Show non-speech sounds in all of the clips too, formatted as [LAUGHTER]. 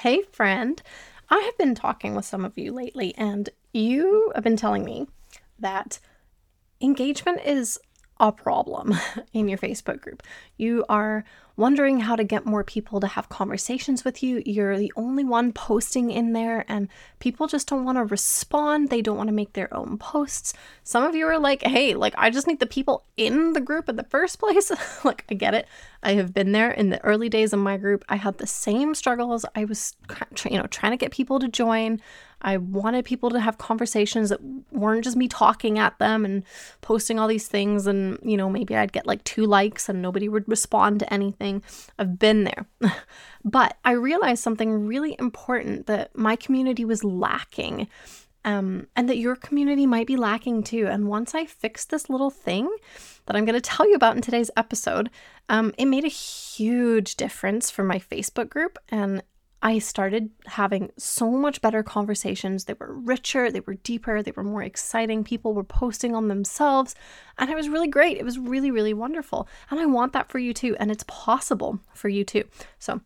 Hey, friend. I have been talking with some of you lately, and you have been telling me that engagement is a problem [LAUGHS] in your Facebook group. You are wondering how to get more people to have conversations with you. You're the only one posting in there, and people just don't want to respond. They don't want to make their own posts. Some of you are like, hey, like, I just need the people in the group in the first [LAUGHS] place. [LAUGHS] like, I get it. I have been there in the early days of my group. I had the same struggles. I was, you know, trying to get people to join. I wanted people to have conversations that weren't just me talking at them and posting all these things. And, you know, maybe I'd get like two likes and nobody would respond to anything. I've been there. [LAUGHS] but I realized something really important that my community was lacking. Um, and that your community might be lacking too. And once I fixed this little thing that I'm going to tell you about in today's episode, um, it made a huge difference for my Facebook group. And I started having so much better conversations. They were richer, they were deeper, they were more exciting. People were posting on themselves, and it was really great. It was really, really wonderful. And I want that for you too, and it's possible for you too. So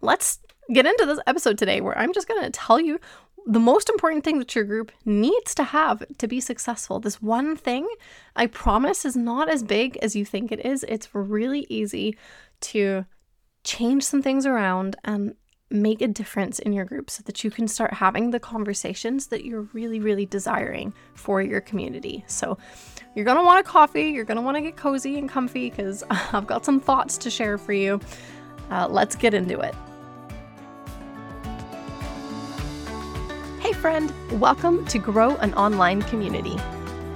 let's get into this episode today where I'm just going to tell you the most important thing that your group needs to have to be successful. This one thing, I promise, is not as big as you think it is. It's really easy to change some things around and make a difference in your group so that you can start having the conversations that you're really, really desiring for your community. So, you're gonna want a coffee, you're gonna wanna get cozy and comfy because [LAUGHS] I've got some thoughts to share for you. Uh, let's get into it. Hey, friend, welcome to Grow an Online Community.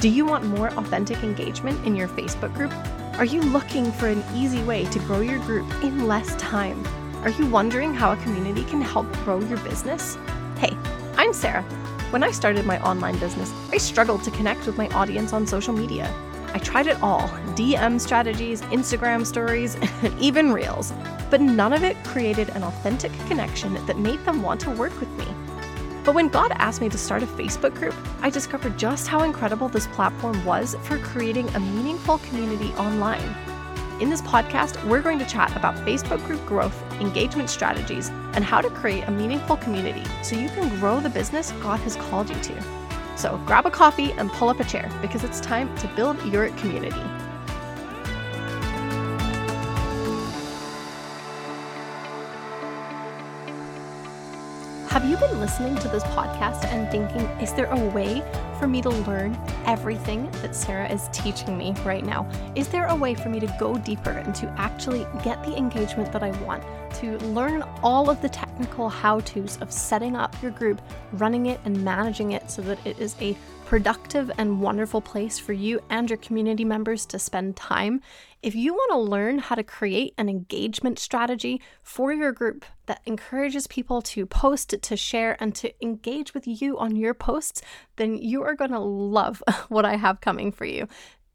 Do you want more authentic engagement in your Facebook group? Are you looking for an easy way to grow your group in less time? Are you wondering how a community can help grow your business? Hey, I'm Sarah. When I started my online business, I struggled to connect with my audience on social media. I tried it all DM strategies, Instagram stories, [LAUGHS] and even Reels, but none of it created an authentic connection that made them want to work with me. But when God asked me to start a Facebook group, I discovered just how incredible this platform was for creating a meaningful community online. In this podcast, we're going to chat about Facebook group growth, engagement strategies, and how to create a meaningful community so you can grow the business God has called you to. So grab a coffee and pull up a chair because it's time to build your community. Have you been listening to this podcast and thinking, is there a way for me to learn everything that Sarah is teaching me right now? Is there a way for me to go deeper and to actually get the engagement that I want? To learn all of the technical how to's of setting up your group, running it, and managing it so that it is a productive and wonderful place for you and your community members to spend time. If you want to learn how to create an engagement strategy for your group that encourages people to post, to share, and to engage with you on your posts, then you are going to love [LAUGHS] what I have coming for you.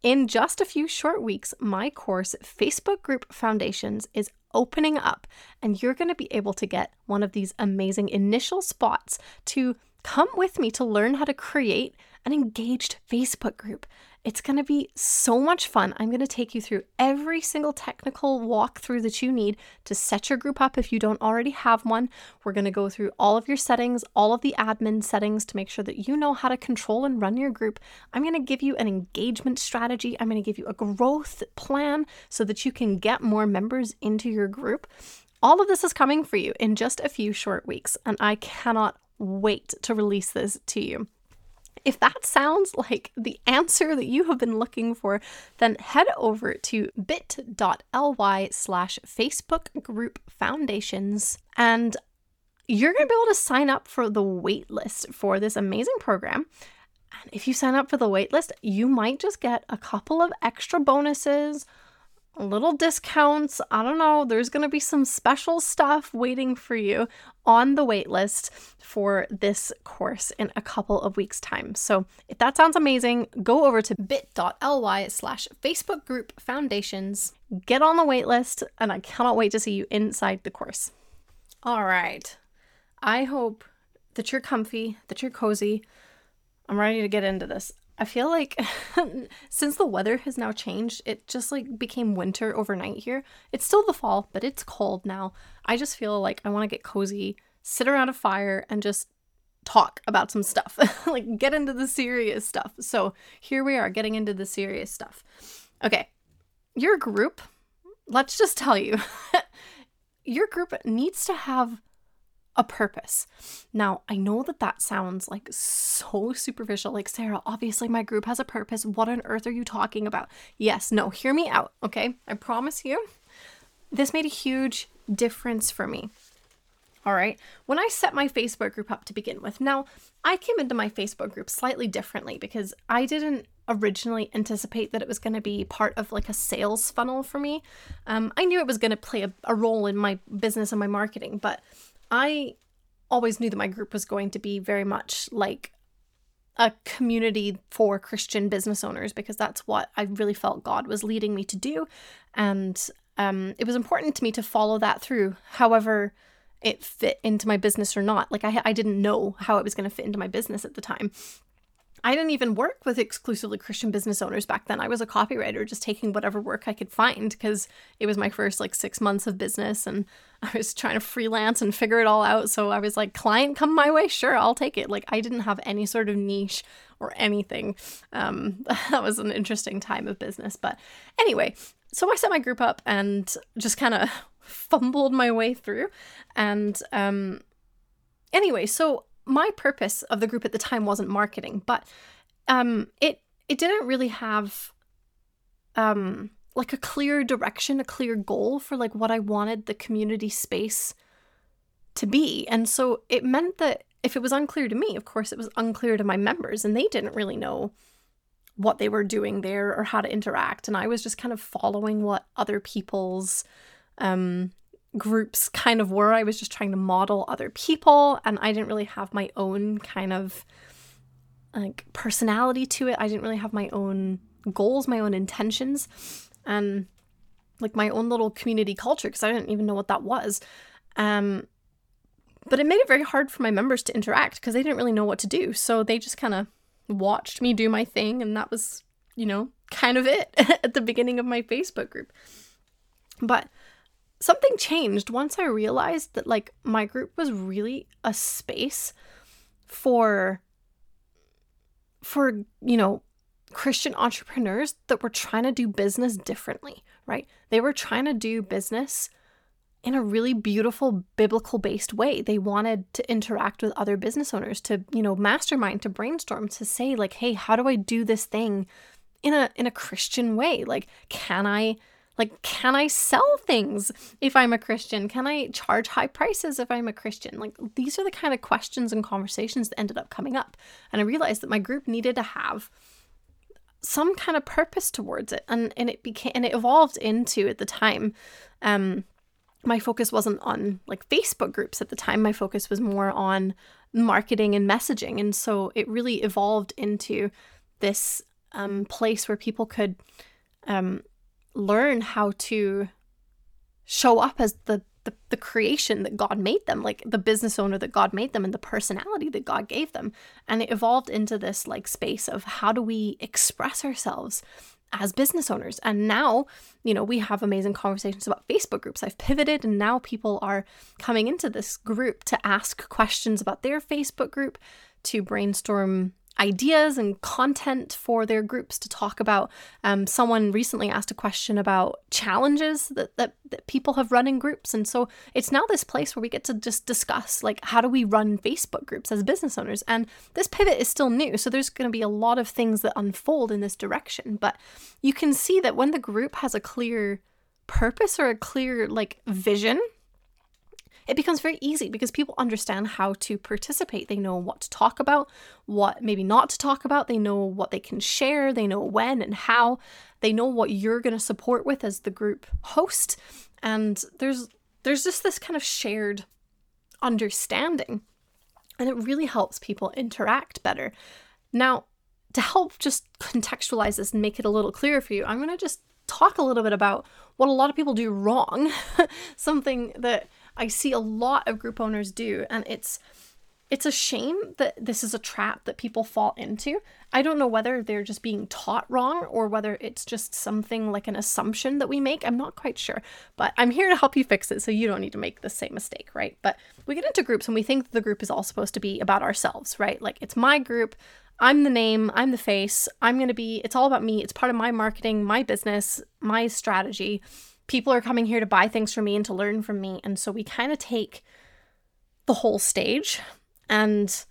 In just a few short weeks, my course, Facebook Group Foundations, is opening up, and you're going to be able to get one of these amazing initial spots to come with me to learn how to create an engaged Facebook group. It's going to be so much fun. I'm going to take you through every single technical walkthrough that you need to set your group up if you don't already have one. We're going to go through all of your settings, all of the admin settings to make sure that you know how to control and run your group. I'm going to give you an engagement strategy. I'm going to give you a growth plan so that you can get more members into your group. All of this is coming for you in just a few short weeks, and I cannot wait to release this to you. If that sounds like the answer that you have been looking for, then head over to bit.ly slash Facebook group foundations and you're going to be able to sign up for the waitlist for this amazing program. And if you sign up for the waitlist, you might just get a couple of extra bonuses little discounts. I don't know. There's going to be some special stuff waiting for you on the waitlist for this course in a couple of weeks' time. So if that sounds amazing, go over to bit.ly slash Facebook group foundations, get on the waitlist, and I cannot wait to see you inside the course. All right. I hope that you're comfy, that you're cozy. I'm ready to get into this. I feel like [LAUGHS] since the weather has now changed, it just like became winter overnight here. It's still the fall, but it's cold now. I just feel like I want to get cozy sit around a fire and just talk about some stuff, [LAUGHS] like get into the serious stuff. So here we are getting into the serious stuff. Okay, your group, let's just tell you, [LAUGHS] your group needs to have a purpose. Now, I know that that sounds like so superficial. Like, Sarah, obviously my group has a purpose. What on earth are you talking about? Yes, no, hear me out, okay? I promise you. This made a huge difference for me. All right. When I set my Facebook group up to begin with, now I came into my Facebook group slightly differently because I didn't originally anticipate that it was going to be part of like a sales funnel for me. Um, I knew it was going to play a, a role in my business and my marketing, but I always knew that my group was going to be very much like a community for Christian business owners because that's what I really felt God was leading me to do. And um, it was important to me to follow that through. However, it fit into my business or not. Like I, I didn't know how it was going to fit into my business at the time. I didn't even work with exclusively Christian business owners back then. I was a copywriter, just taking whatever work I could find because it was my first like six months of business and [LAUGHS] I was trying to freelance and figure it all out. So I was like, client come my way, sure, I'll take it. Like I didn't have any sort of niche or anything. Um, [LAUGHS] that was an interesting time of business. But anyway, so I set my group up and just kind of [LAUGHS] fumbled my way through. And um, anyway, so my purpose of the group at the time wasn't marketing, but um, it it didn't really have um, like a clear direction, a clear goal for like what I wanted the community space to be. And so it meant that if it was unclear to me, of course, it was unclear to my members, and they didn't really know what they were doing there or how to interact. And I was just kind of following what other people's um, groups kind of were. I was just trying to model other people, and I didn't really have my own kind of like personality to it. I didn't really have my own goals, my own intentions, and like my own little community culture because I didn't even know what that was. Um, but it made it very hard for my members to interact because they didn't really know what to do. So they just kind of watched me do my thing, and that was, you know, kind of it [LAUGHS] at the beginning of my Facebook group. But something changed once I realized that like my group was really a space for for you know Christian entrepreneurs that were trying to do business differently, right? They were trying to do business in a really beautiful biblical based way. They wanted to interact with other business owners to, you know, mastermind, to brainstorm, to say like, "Hey, how do I do this thing in a in a Christian way? Like, can I like, can I sell things if I'm a Christian? Can I charge high prices if I'm a Christian? Like, these are the kind of questions and conversations that ended up coming up. And I realized that my group needed to have some kind of purpose towards it. And, and it became, and it evolved into at the time, um, my focus wasn't on like Facebook groups at the time. My focus was more on marketing and messaging. And so it really evolved into this um, place where people could um, learn how to show up as the, the the creation that God made them, like the business owner that God made them and the personality that God gave them. And it evolved into this like space of how do we express ourselves as business owners. And now, you know, we have amazing conversations about Facebook groups. I've pivoted and now people are coming into this group to ask questions about their Facebook group, to brainstorm ideas and content for their groups to talk about. Um, someone recently asked a question about challenges that, that, that people have run in groups. And so it's now this place where we get to just discuss like how do we run Facebook groups as business owners. And this pivot is still new. So there's going to be a lot of things that unfold in this direction. But you can see that when the group has a clear purpose or a clear like vision it becomes very easy because people understand how to participate. They know what to talk about, what maybe not to talk about. They know what they can share. They know when and how. They know what you're going to support with as the group host. And there's there's just this kind of shared understanding. And it really helps people interact better. Now, to help just contextualize this and make it a little clearer for you, I'm going to just talk a little bit about what a lot of people do wrong. [LAUGHS] Something that I see a lot of group owners do, and it's it's a shame that this is a trap that people fall into. I don't know whether they're just being taught wrong or whether it's just something like an assumption that we make. I'm not quite sure, but I'm here to help you fix it so you don't need to make the same mistake, right? But we get into groups and we think the group is all supposed to be about ourselves, right? Like it's my group. I'm the name, I'm the face, I'm going to be, it's all about me. It's part of my marketing, my business, my strategy. People are coming here to buy things from me and to learn from me. And so we kind of take the whole stage and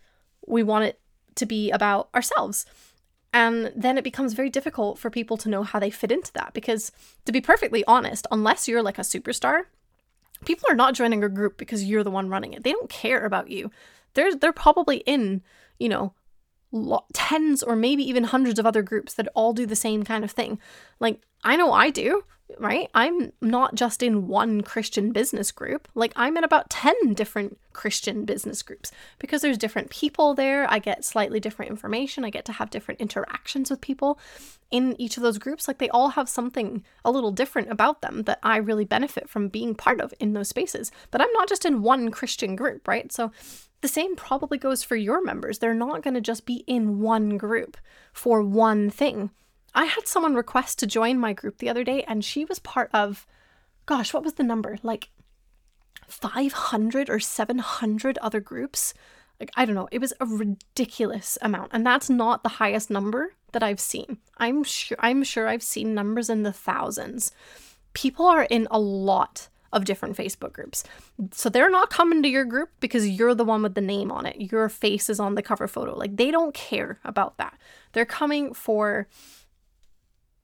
we want it to be about ourselves. And then it becomes very difficult for people to know how they fit into that because, to be perfectly honest, unless you're like a superstar, people are not joining a group because you're the one running it. They don't care about you. They're they're probably in, you know, lo- tens or maybe even hundreds of other groups that all do the same kind of thing. Like I know I do right? I'm not just in one Christian business group. Like, I'm in about 10 different Christian business groups because there's different people there. I get slightly different information. I get to have different interactions with people in each of those groups. Like, they all have something a little different about them that I really benefit from being part of in those spaces. But I'm not just in one Christian group, right? So, the same probably goes for your members. They're not going to just be in one group for one thing. I had someone request to join my group the other day, and she was part of, gosh, what was the number? Like 500 or 700 other groups. Like, I don't know. It was a ridiculous amount. And that's not the highest number that I've seen. I'm sure I'm sure I've seen numbers in the thousands. People are in a lot of different Facebook groups. So they're not coming to your group because you're the one with the name on it. Your face is on the cover photo. Like they don't care about that. They're coming for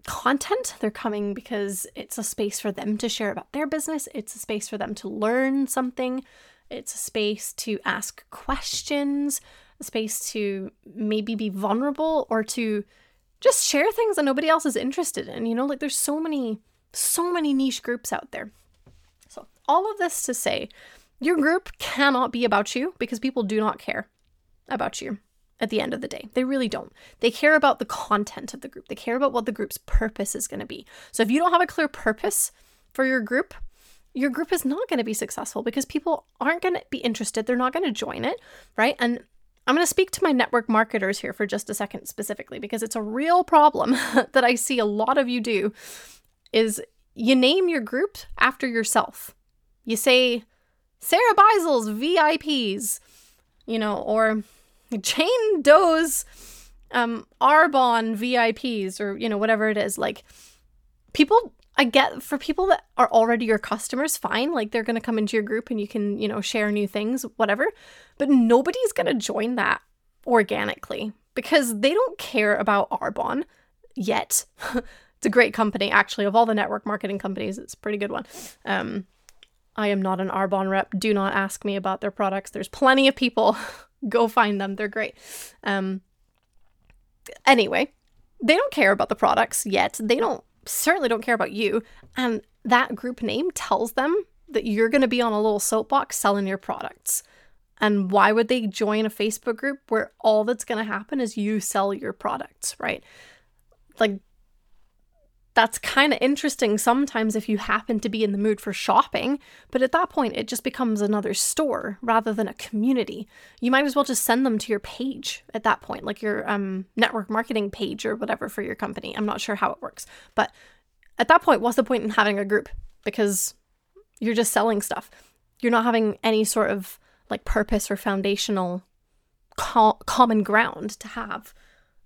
content. They're coming because it's a space for them to share about their business, it's a space for them to learn something, it's a space to ask questions, a space to maybe be vulnerable or to just share things that nobody else is interested in. You know, like there's so many, so many niche groups out there. All of this to say, your group cannot be about you because people do not care about you at the end of the day. They really don't. They care about the content of the group, they care about what the group's purpose is going to be. So if you don't have a clear purpose for your group, your group is not going to be successful because people aren't going to be interested. They're not going to join it, right? And I'm going to speak to my network marketers here for just a second specifically because it's a real problem [LAUGHS] that I see a lot of you do is you name your group after yourself. You say Sarah Beisel's VIPs, you know, or Jane Doe's um Arbonne VIPs or you know whatever it is. Like people I get for people that are already your customers fine like they're going to come into your group and you can you know share new things whatever but nobody's going to join that organically because they don't care about Arbonne yet. [LAUGHS] It's a great company actually. Of all the network marketing companies it's a pretty good one. Um I am not an Arbonne rep do not ask me about their products there's plenty of people [LAUGHS] go find them. They're great. Um, anyway, they don't care about the products yet. They don't certainly don't care about you. And that group name tells them that you're going to be on a little soapbox selling your products. And why would they join a Facebook group where all that's going to happen is you sell your products, right? Like that's kind of interesting sometimes if you happen to be in the mood for shopping, but at that point, it just becomes another store rather than a community. You might as well just send them to your page at that point, like your um, network marketing page or whatever for your company. I'm not sure how it works, but at that point, what's the point in having a group? Because you're just selling stuff. You're not having any sort of like purpose or foundational co- common ground to have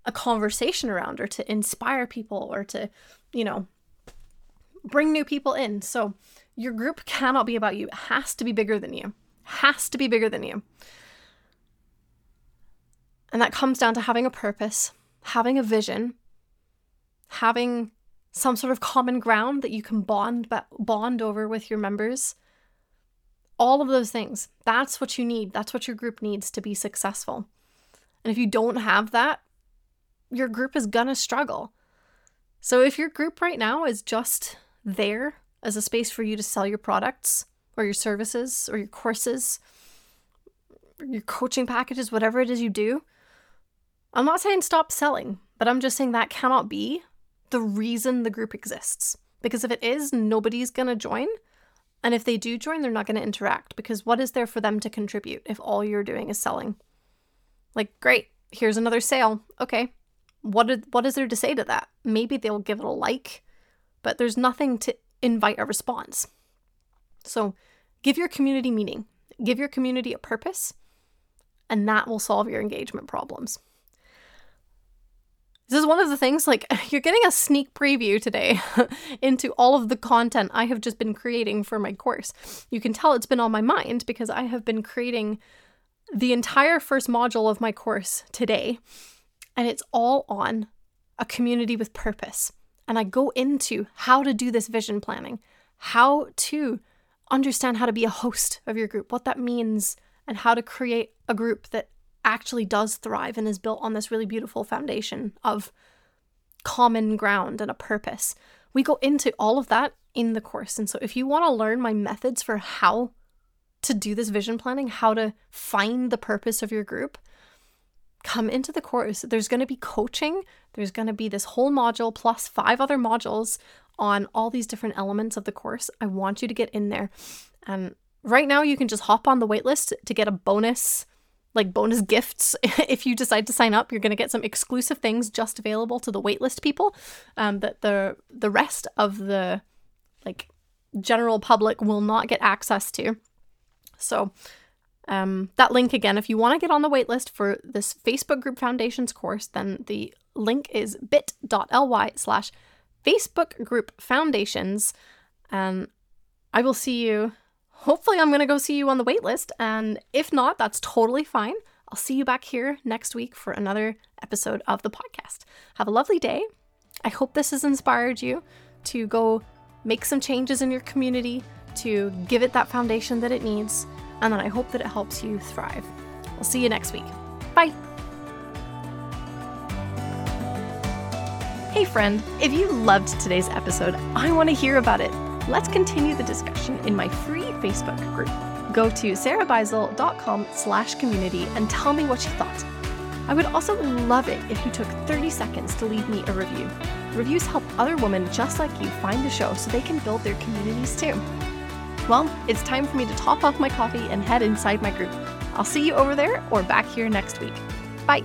a conversation around or to inspire people or to you know, bring new people in. So your group cannot be about you. It has to be bigger than you. Has to be bigger than you. And that comes down to having a purpose, having a vision, having some sort of common ground that you can bond bond over with your members. All of those things. That's what you need. That's what your group needs to be successful. And if you don't have that, your group is to struggle. So if your group right now is just there as a space for you to sell your products or your services or your courses, your coaching packages, whatever it is you do, I'm not saying stop selling, but I'm just saying that cannot be the reason the group exists. Because if it is, nobody's going to join. And if they do join, they're not going to interact because what is there for them to contribute if all you're doing is selling? Like, great, here's another sale. Okay. What did, what is there to say to that? Maybe they'll give it a like, but there's nothing to invite a response. So, give your community meaning, give your community a purpose, and that will solve your engagement problems. This is one of the things, like, [LAUGHS] you're getting a sneak preview today [LAUGHS] into all of the content I have just been creating for my course. You can tell it's been on my mind because I have been creating the entire first module of my course today, and it's all on a community with purpose. And I go into how to do this vision planning, how to understand how to be a host of your group, what that means, and how to create a group that actually does thrive and is built on this really beautiful foundation of common ground and a purpose. We go into all of that in the course. And so if you want to learn my methods for how to do this vision planning, how to find the purpose of your group, come into the course. There's going to be coaching, there's going to be this whole module plus five other modules on all these different elements of the course. I want you to get in there. And right now, you can just hop on the waitlist to get a bonus like bonus gifts [LAUGHS] if you decide to sign up you're going to get some exclusive things just available to the waitlist people um, that the the rest of the like general public will not get access to so um, that link again if you want to get on the waitlist for this facebook group foundations course then the link is bit.ly slash facebook group foundations and i will see you hopefully I'm going to go see you on the waitlist. And if not, that's totally fine. I'll see you back here next week for another episode of the podcast. Have a lovely day. I hope this has inspired you to go make some changes in your community, to give it that foundation that it needs, and then I hope that it helps you thrive. I'll see you next week. Bye. Hey, friend, if you loved today's episode, I want to hear about it let's continue the discussion in my free Facebook group. Go to sarahbeisel.com slash community and tell me what you thought. I would also love it if you took 30 seconds to leave me a review. Reviews help other women just like you find the show so they can build their communities too. Well, it's time for me to top off my coffee and head inside my group. I'll see you over there or back here next week. Bye.